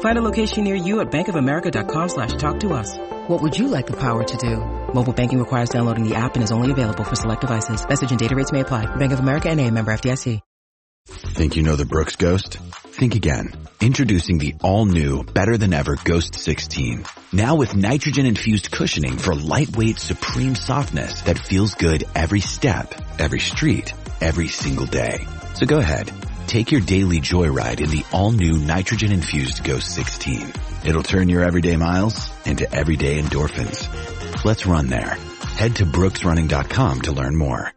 Find a location near you at bankofamerica.com slash talk to us. What would you like the power to do? Mobile banking requires downloading the app and is only available for select devices. Message and data rates may apply. Bank of America and a member FDIC. Think you know the Brooks Ghost? Think again. Introducing the all-new, better-than-ever Ghost 16. Now with nitrogen-infused cushioning for lightweight, supreme softness that feels good every step, every street, every single day. So go ahead. Take your daily joyride in the all-new nitrogen-infused Ghost 16. It'll turn your everyday miles into everyday endorphins. Let's run there. Head to brooksrunning.com to learn more.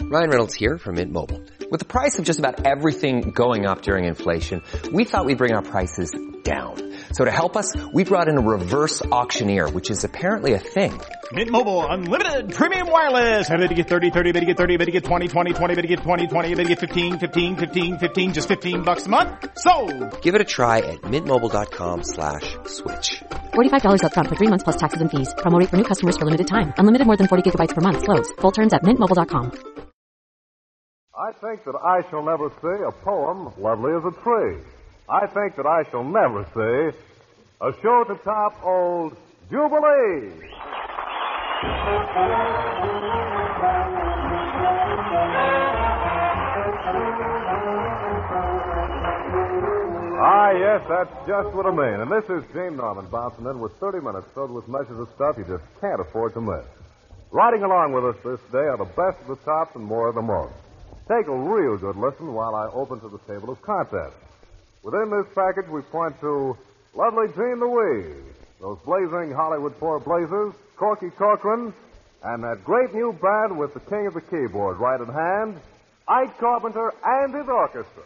Ryan Reynolds here from Mint Mobile. With the price of just about everything going up during inflation, we thought we'd bring our prices down. So to help us, we brought in a reverse auctioneer, which is apparently a thing. Mint Mobile unlimited premium wireless. Ready to get 30, 30, bit to get 30, bit to get 20, 20, 20, bit to get 20, 20, bit to get 15, 15, 15, 15 just 15 bucks a month. So, Give it a try at mintmobile.com slash switch. $45 upfront for three months plus taxes and fees. Promo rate for new customers for limited time. Unlimited more than 40 gigabytes per month. Slows. Full terms at mintmobile.com. I think that I shall never see a poem lovely as a tree. I think that I shall never see a show to top old Jubilee. Ah, yes, that's just what I mean. And this is Gene Norman bouncing in with 30 minutes filled with measures of stuff you just can't afford to miss. Riding along with us this day are the best of the tops and more of the most. Take a real good listen while I open to the table of contents. Within this package, we point to Lovely Jean Louise, those blazing Hollywood Four Blazes, Corky Corcoran, and that great new band with the king of the keyboard right at hand, Ike Carpenter and his orchestra.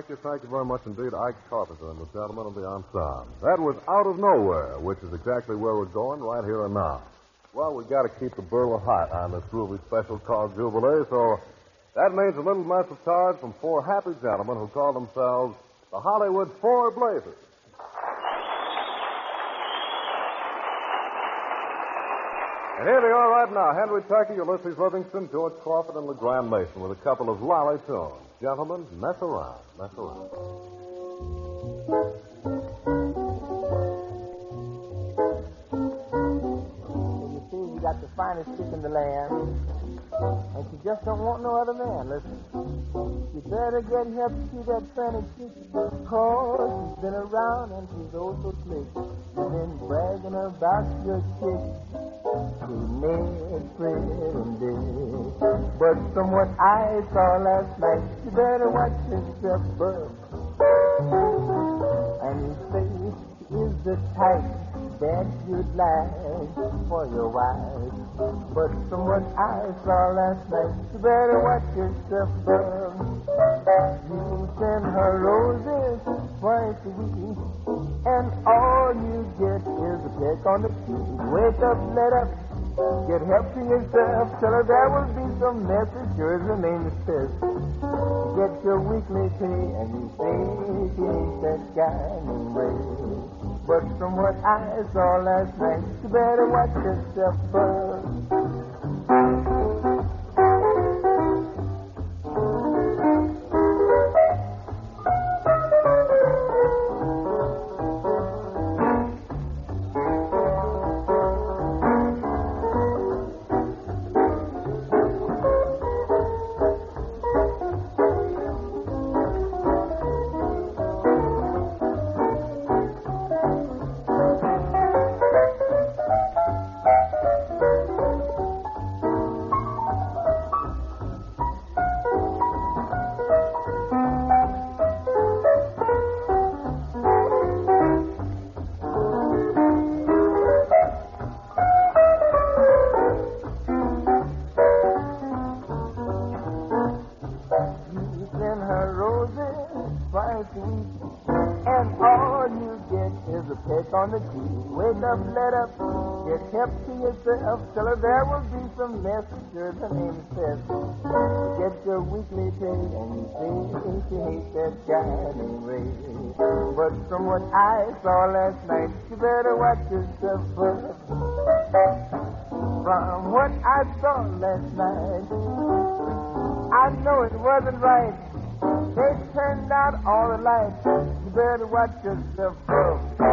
Ah, thank you, very much indeed, Ike Carpenter and the gentlemen of the ensemble. That was Out of Nowhere, which is exactly where we're going right here and now. Well, we've got to keep the burler hot on this groovy special called Jubilee, so That means a little mess of cards from four happy gentlemen who call themselves the Hollywood Four Blazes. Here they are right now. Henry Tucker, Ulysses Livingston, George Crawford, and LeGrand Mason with a couple of lolly tunes. Gentlemen, mess around. Mess around. You see, you got the finest chick in the land, and she just don't want no other man. Listen, you better get help to that funny chick, cause she's been around and she's oh also slick. You've been bragging about your chick to Ned, Fred, and Dick. But from what I saw last night, you better watch yourself, bud. And she is the type that you'd like for your wife. But from what I saw last night, you better watch yourself, bud. You send her roses twice a week, and all on. Wake up, let up, get help to yourself. Tell her there will be some message, sure as the name is says. Get your weekly pay, and you say she ain't that guy named Ray. But from what I saw last night, you better watch yourself, bud. On the cheek. Wake up, let up, get help to yourself. Her there will be some messages, the name says. Get your weekly pay, and you say she hates that guy named Ray. But from what I saw last night, you better watch yourself, bud. From what I saw last night, I know it wasn't right. They turned out all the lights. You better watch yourself, bro.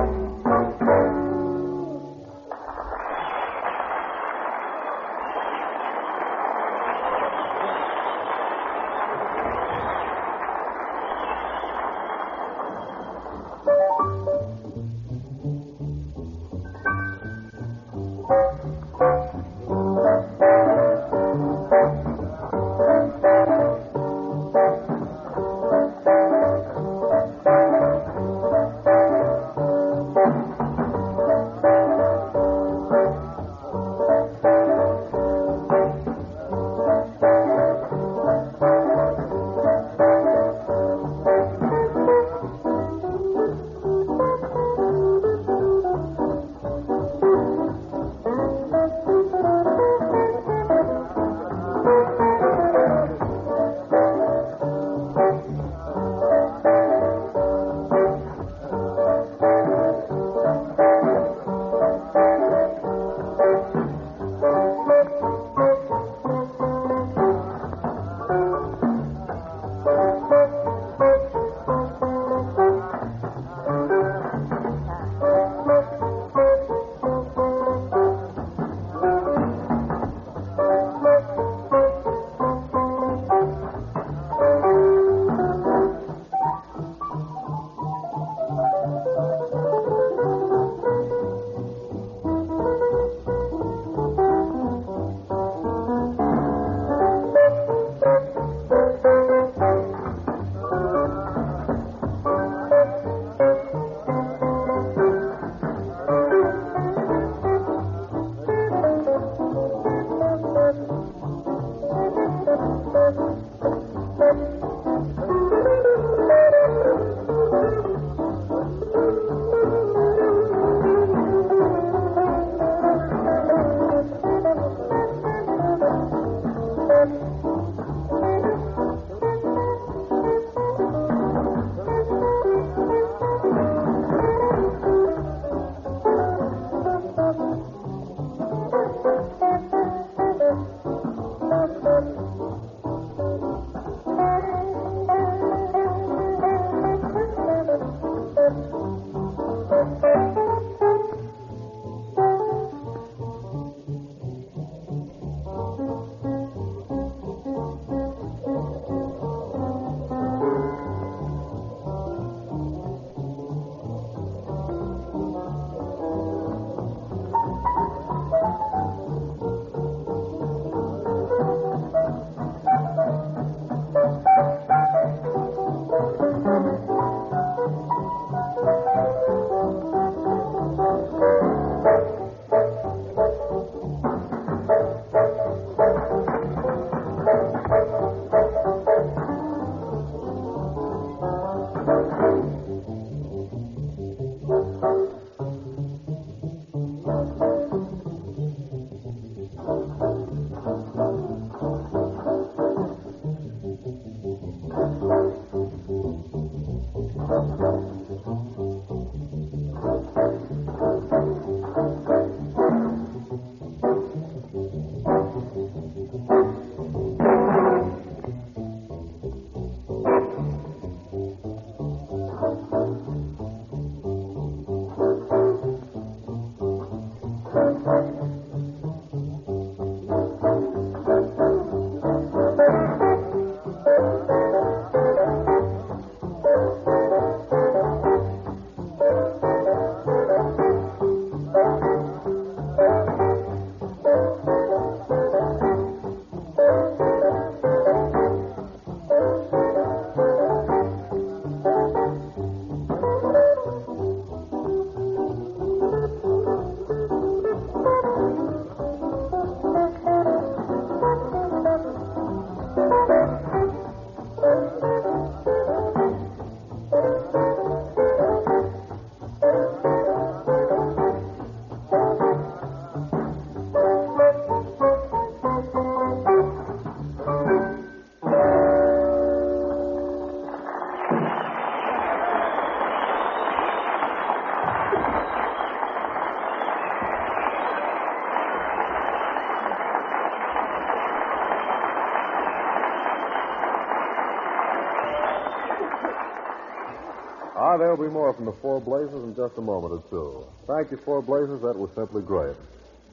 There'll be more from the Four Blazes in just a moment or two. Thank you, Four Blazes. That was simply great.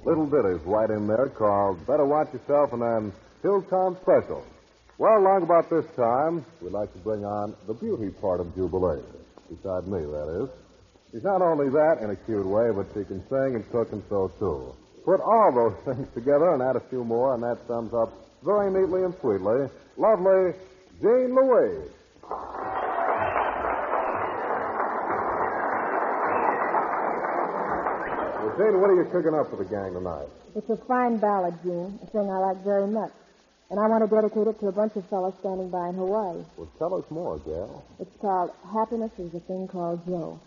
Little ditties right in there called Better Watch Yourself and then Hilltown Special. Well, long about this time, we'd like to bring on the beauty part of Jubilee. Beside me, that is. She's not only that in a cute way, but she can sing and cook and sew, too. Put all those things together and add a few more, and that sums up very neatly and sweetly. Lovely Jean Louise. Well, Jean, what are you cooking up for the gang tonight? It's a fine ballad, Gene, a thing I like very much. And I want to dedicate it to a bunch of fellows standing by in Hawaii. Well, tell us more, gal. It's called Happiness is a Thing Called Joe.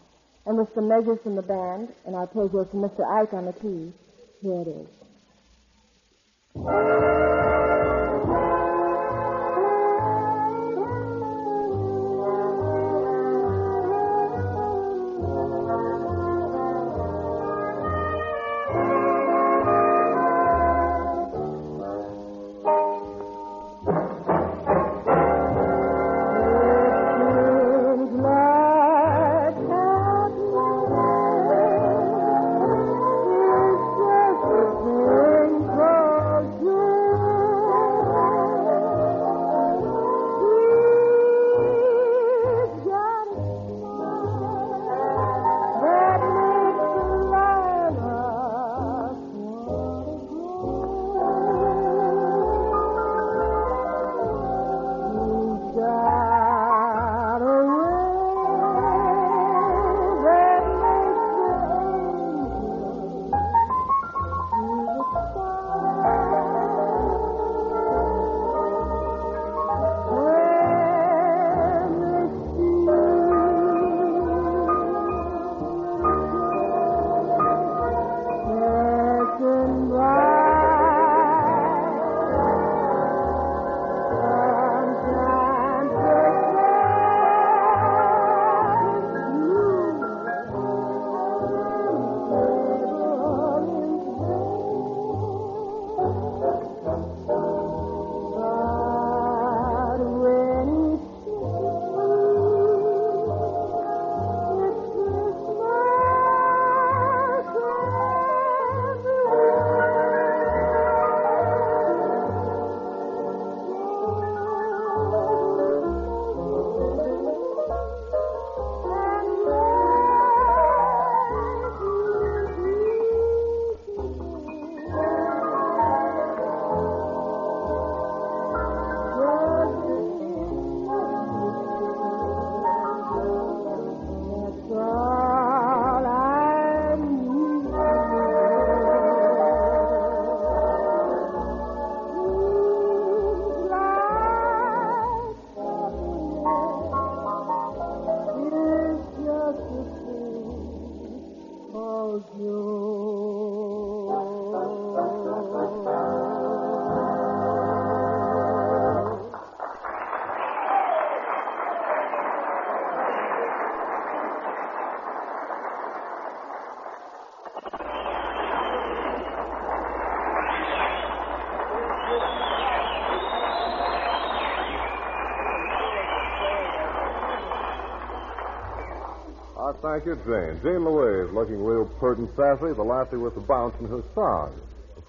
And with some measures from the band and arpeggios from Mr. Ike on the keys, here it is. Thank you, Jane. Jean Louise, looking real pert and sassy, the lassie with the bounce in her song.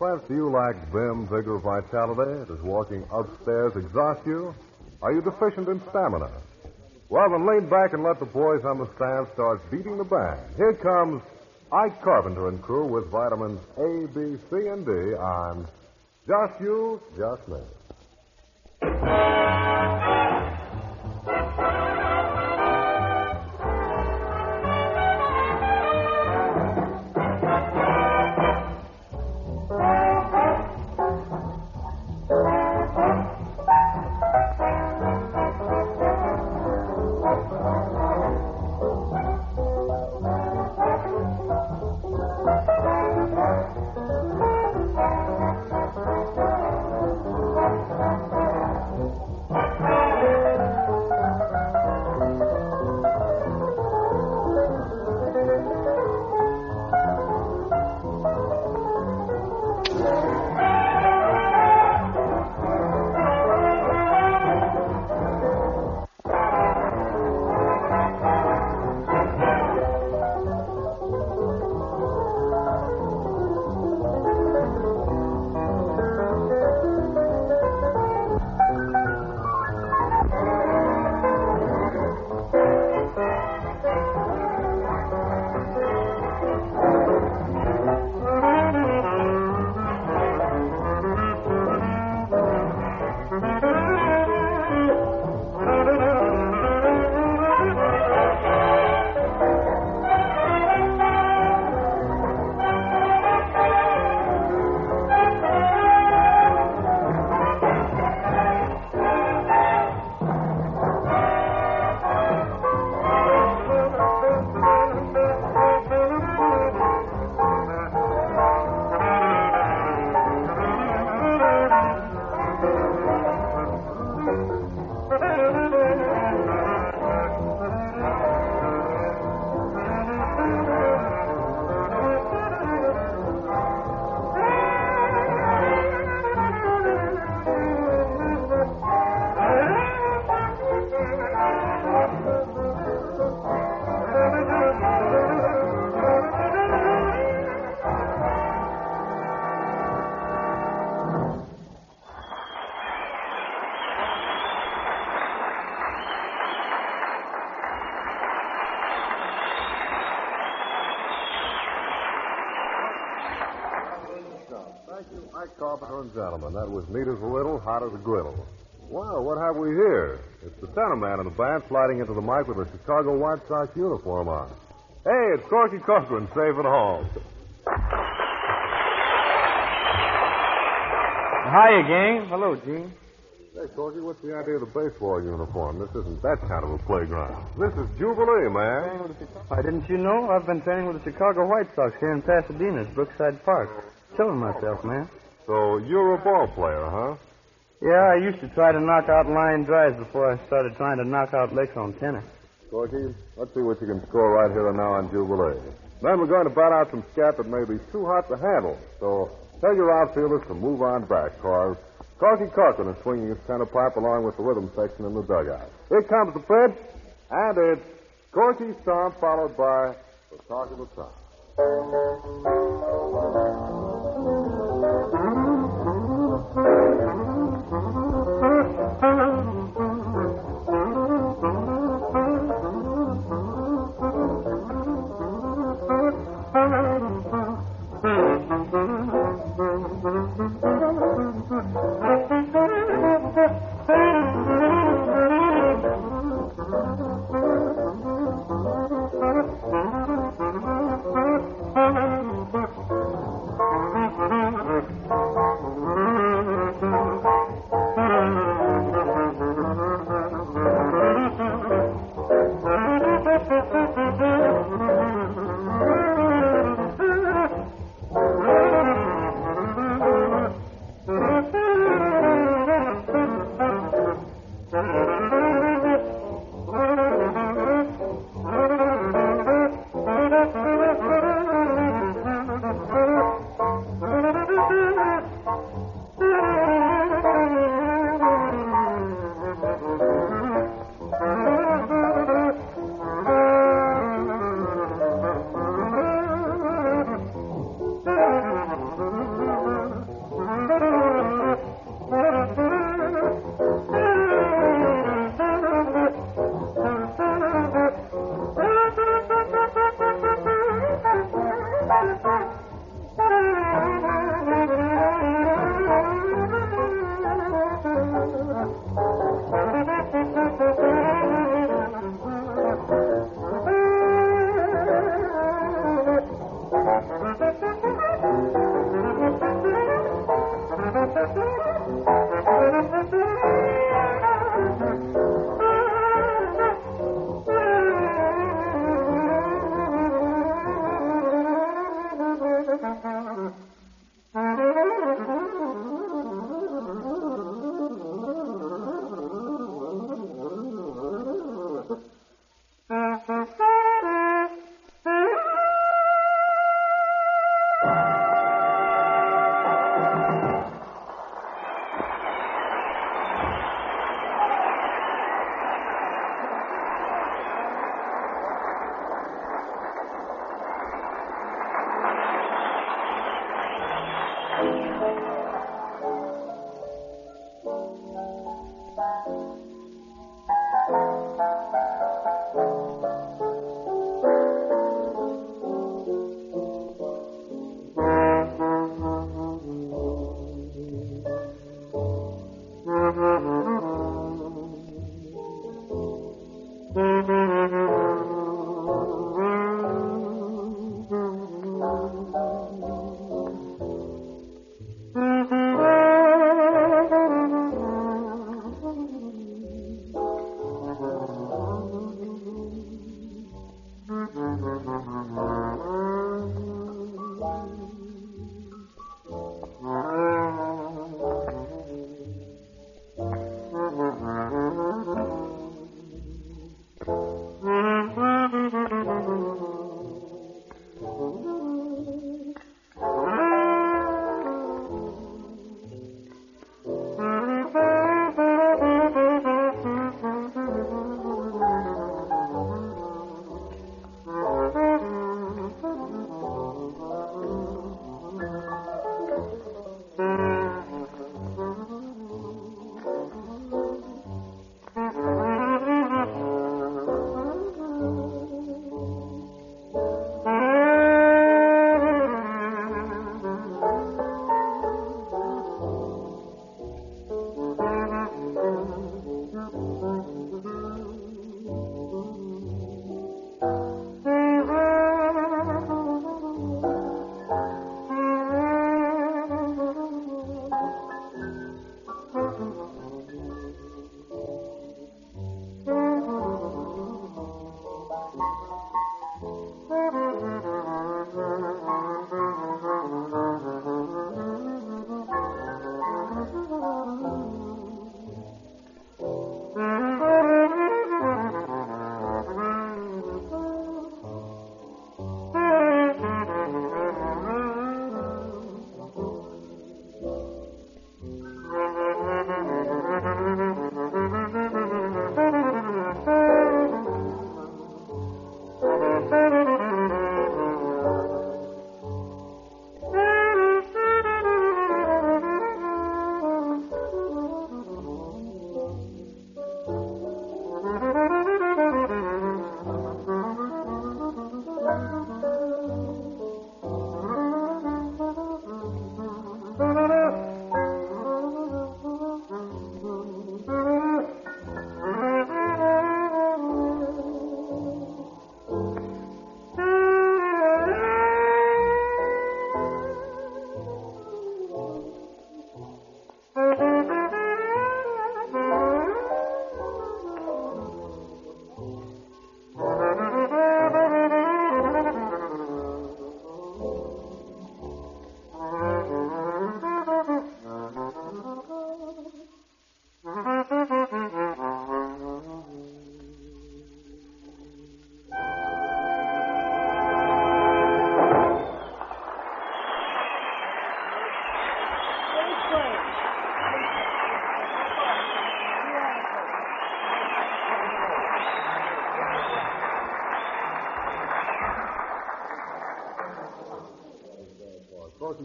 Do you lack vim, vigor, vitality? Does walking upstairs exhaust you? Are you deficient in stamina? Well, then lean back and let the boys on the stand start beating the band. Here comes Ike Carpenter and crew with vitamins A, B, C, and D on Just You, Just Me. Officer and gentlemen. That was neat as a little, hot as a griddle. Well, what have we here? It's the center man in the band sliding into the mic with a Chicago White Sox uniform on. Hey, it's Corky Corcoran, safe at home. Hiya, gang. Hello, Gene. Hey, Corky, what's the idea of the baseball uniform? This isn't that kind of a playground. This is Jubilee, man. Why, didn't you know? I've been training with the Chicago White Sox here in Pasadena's Brookside Park. Killing myself, man. So you're a ball player, huh? Yeah, I used to try to knock out line drives before I started trying to knock out licks on tennis. Corky, let's see what you can score right here and now on Jubilee. Then we're going to bat out some scat that may be too hot to handle. So tell your outfielders to move on back, cause Corky Corcoran is swinging his center pipe along with the rhythm section in the dugout. Here comes the pitch, and it's Corky Stomp followed by the talk of the town.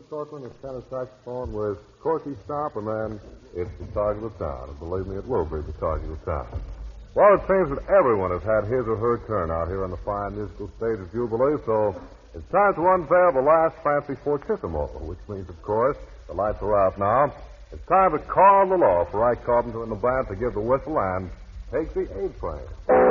Corcoran, his tenor saxophone with Corky Stomp, and then it's the talk of town. And believe me, it will be the talk of the town. Well, it seems that everyone has had his or her turn out here on the fine musical stage of Jubilee, so it's time to unveil the last fancy fortissimo, which means, of course, the lights are out now. It's time to call the law for Ike Carpenter and the band to give the whistle and take the A train.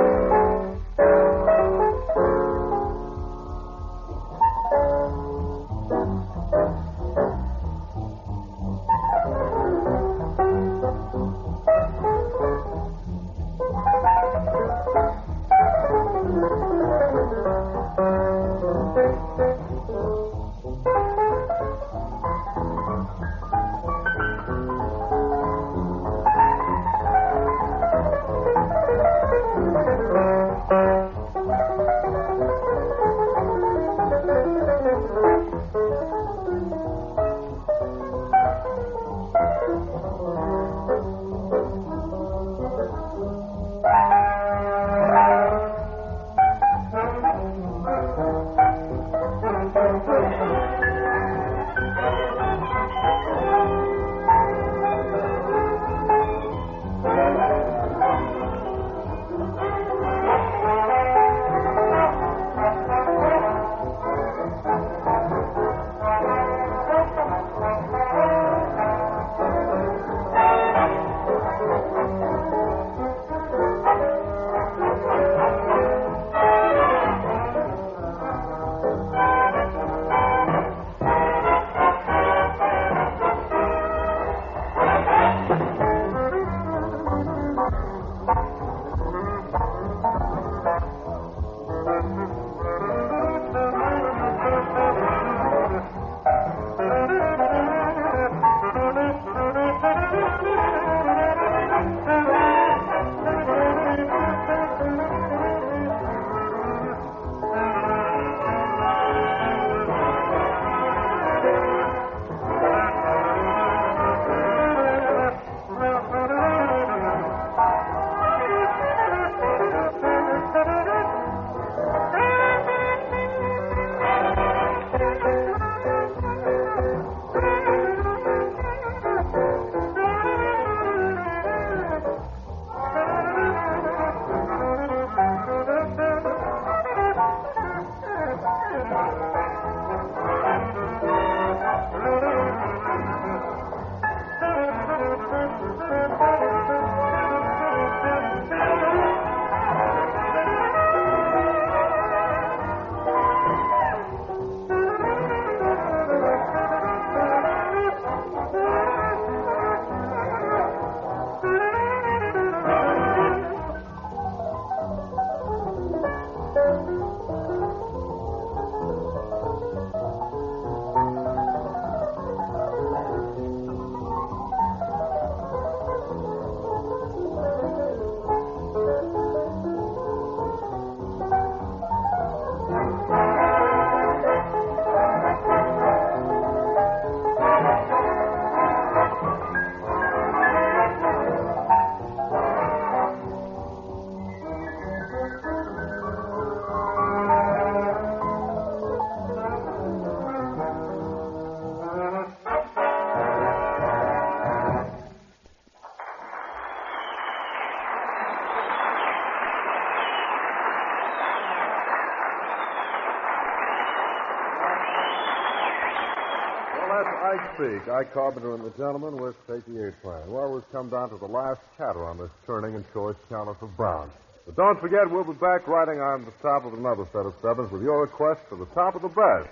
Ike speak. Ike, Carpenter and the gentleman the Eight Plan. Well, we've come down to the last chatter on this turning and choice counter for Brown. But don't forget, we'll be back riding on the top of another set of sevens with your request for the top of the best.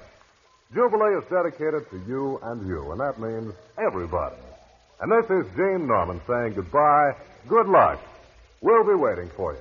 Jubilee is dedicated to you and you, and that means everybody. And this is Gene Norman saying goodbye, good luck. We'll be waiting for you.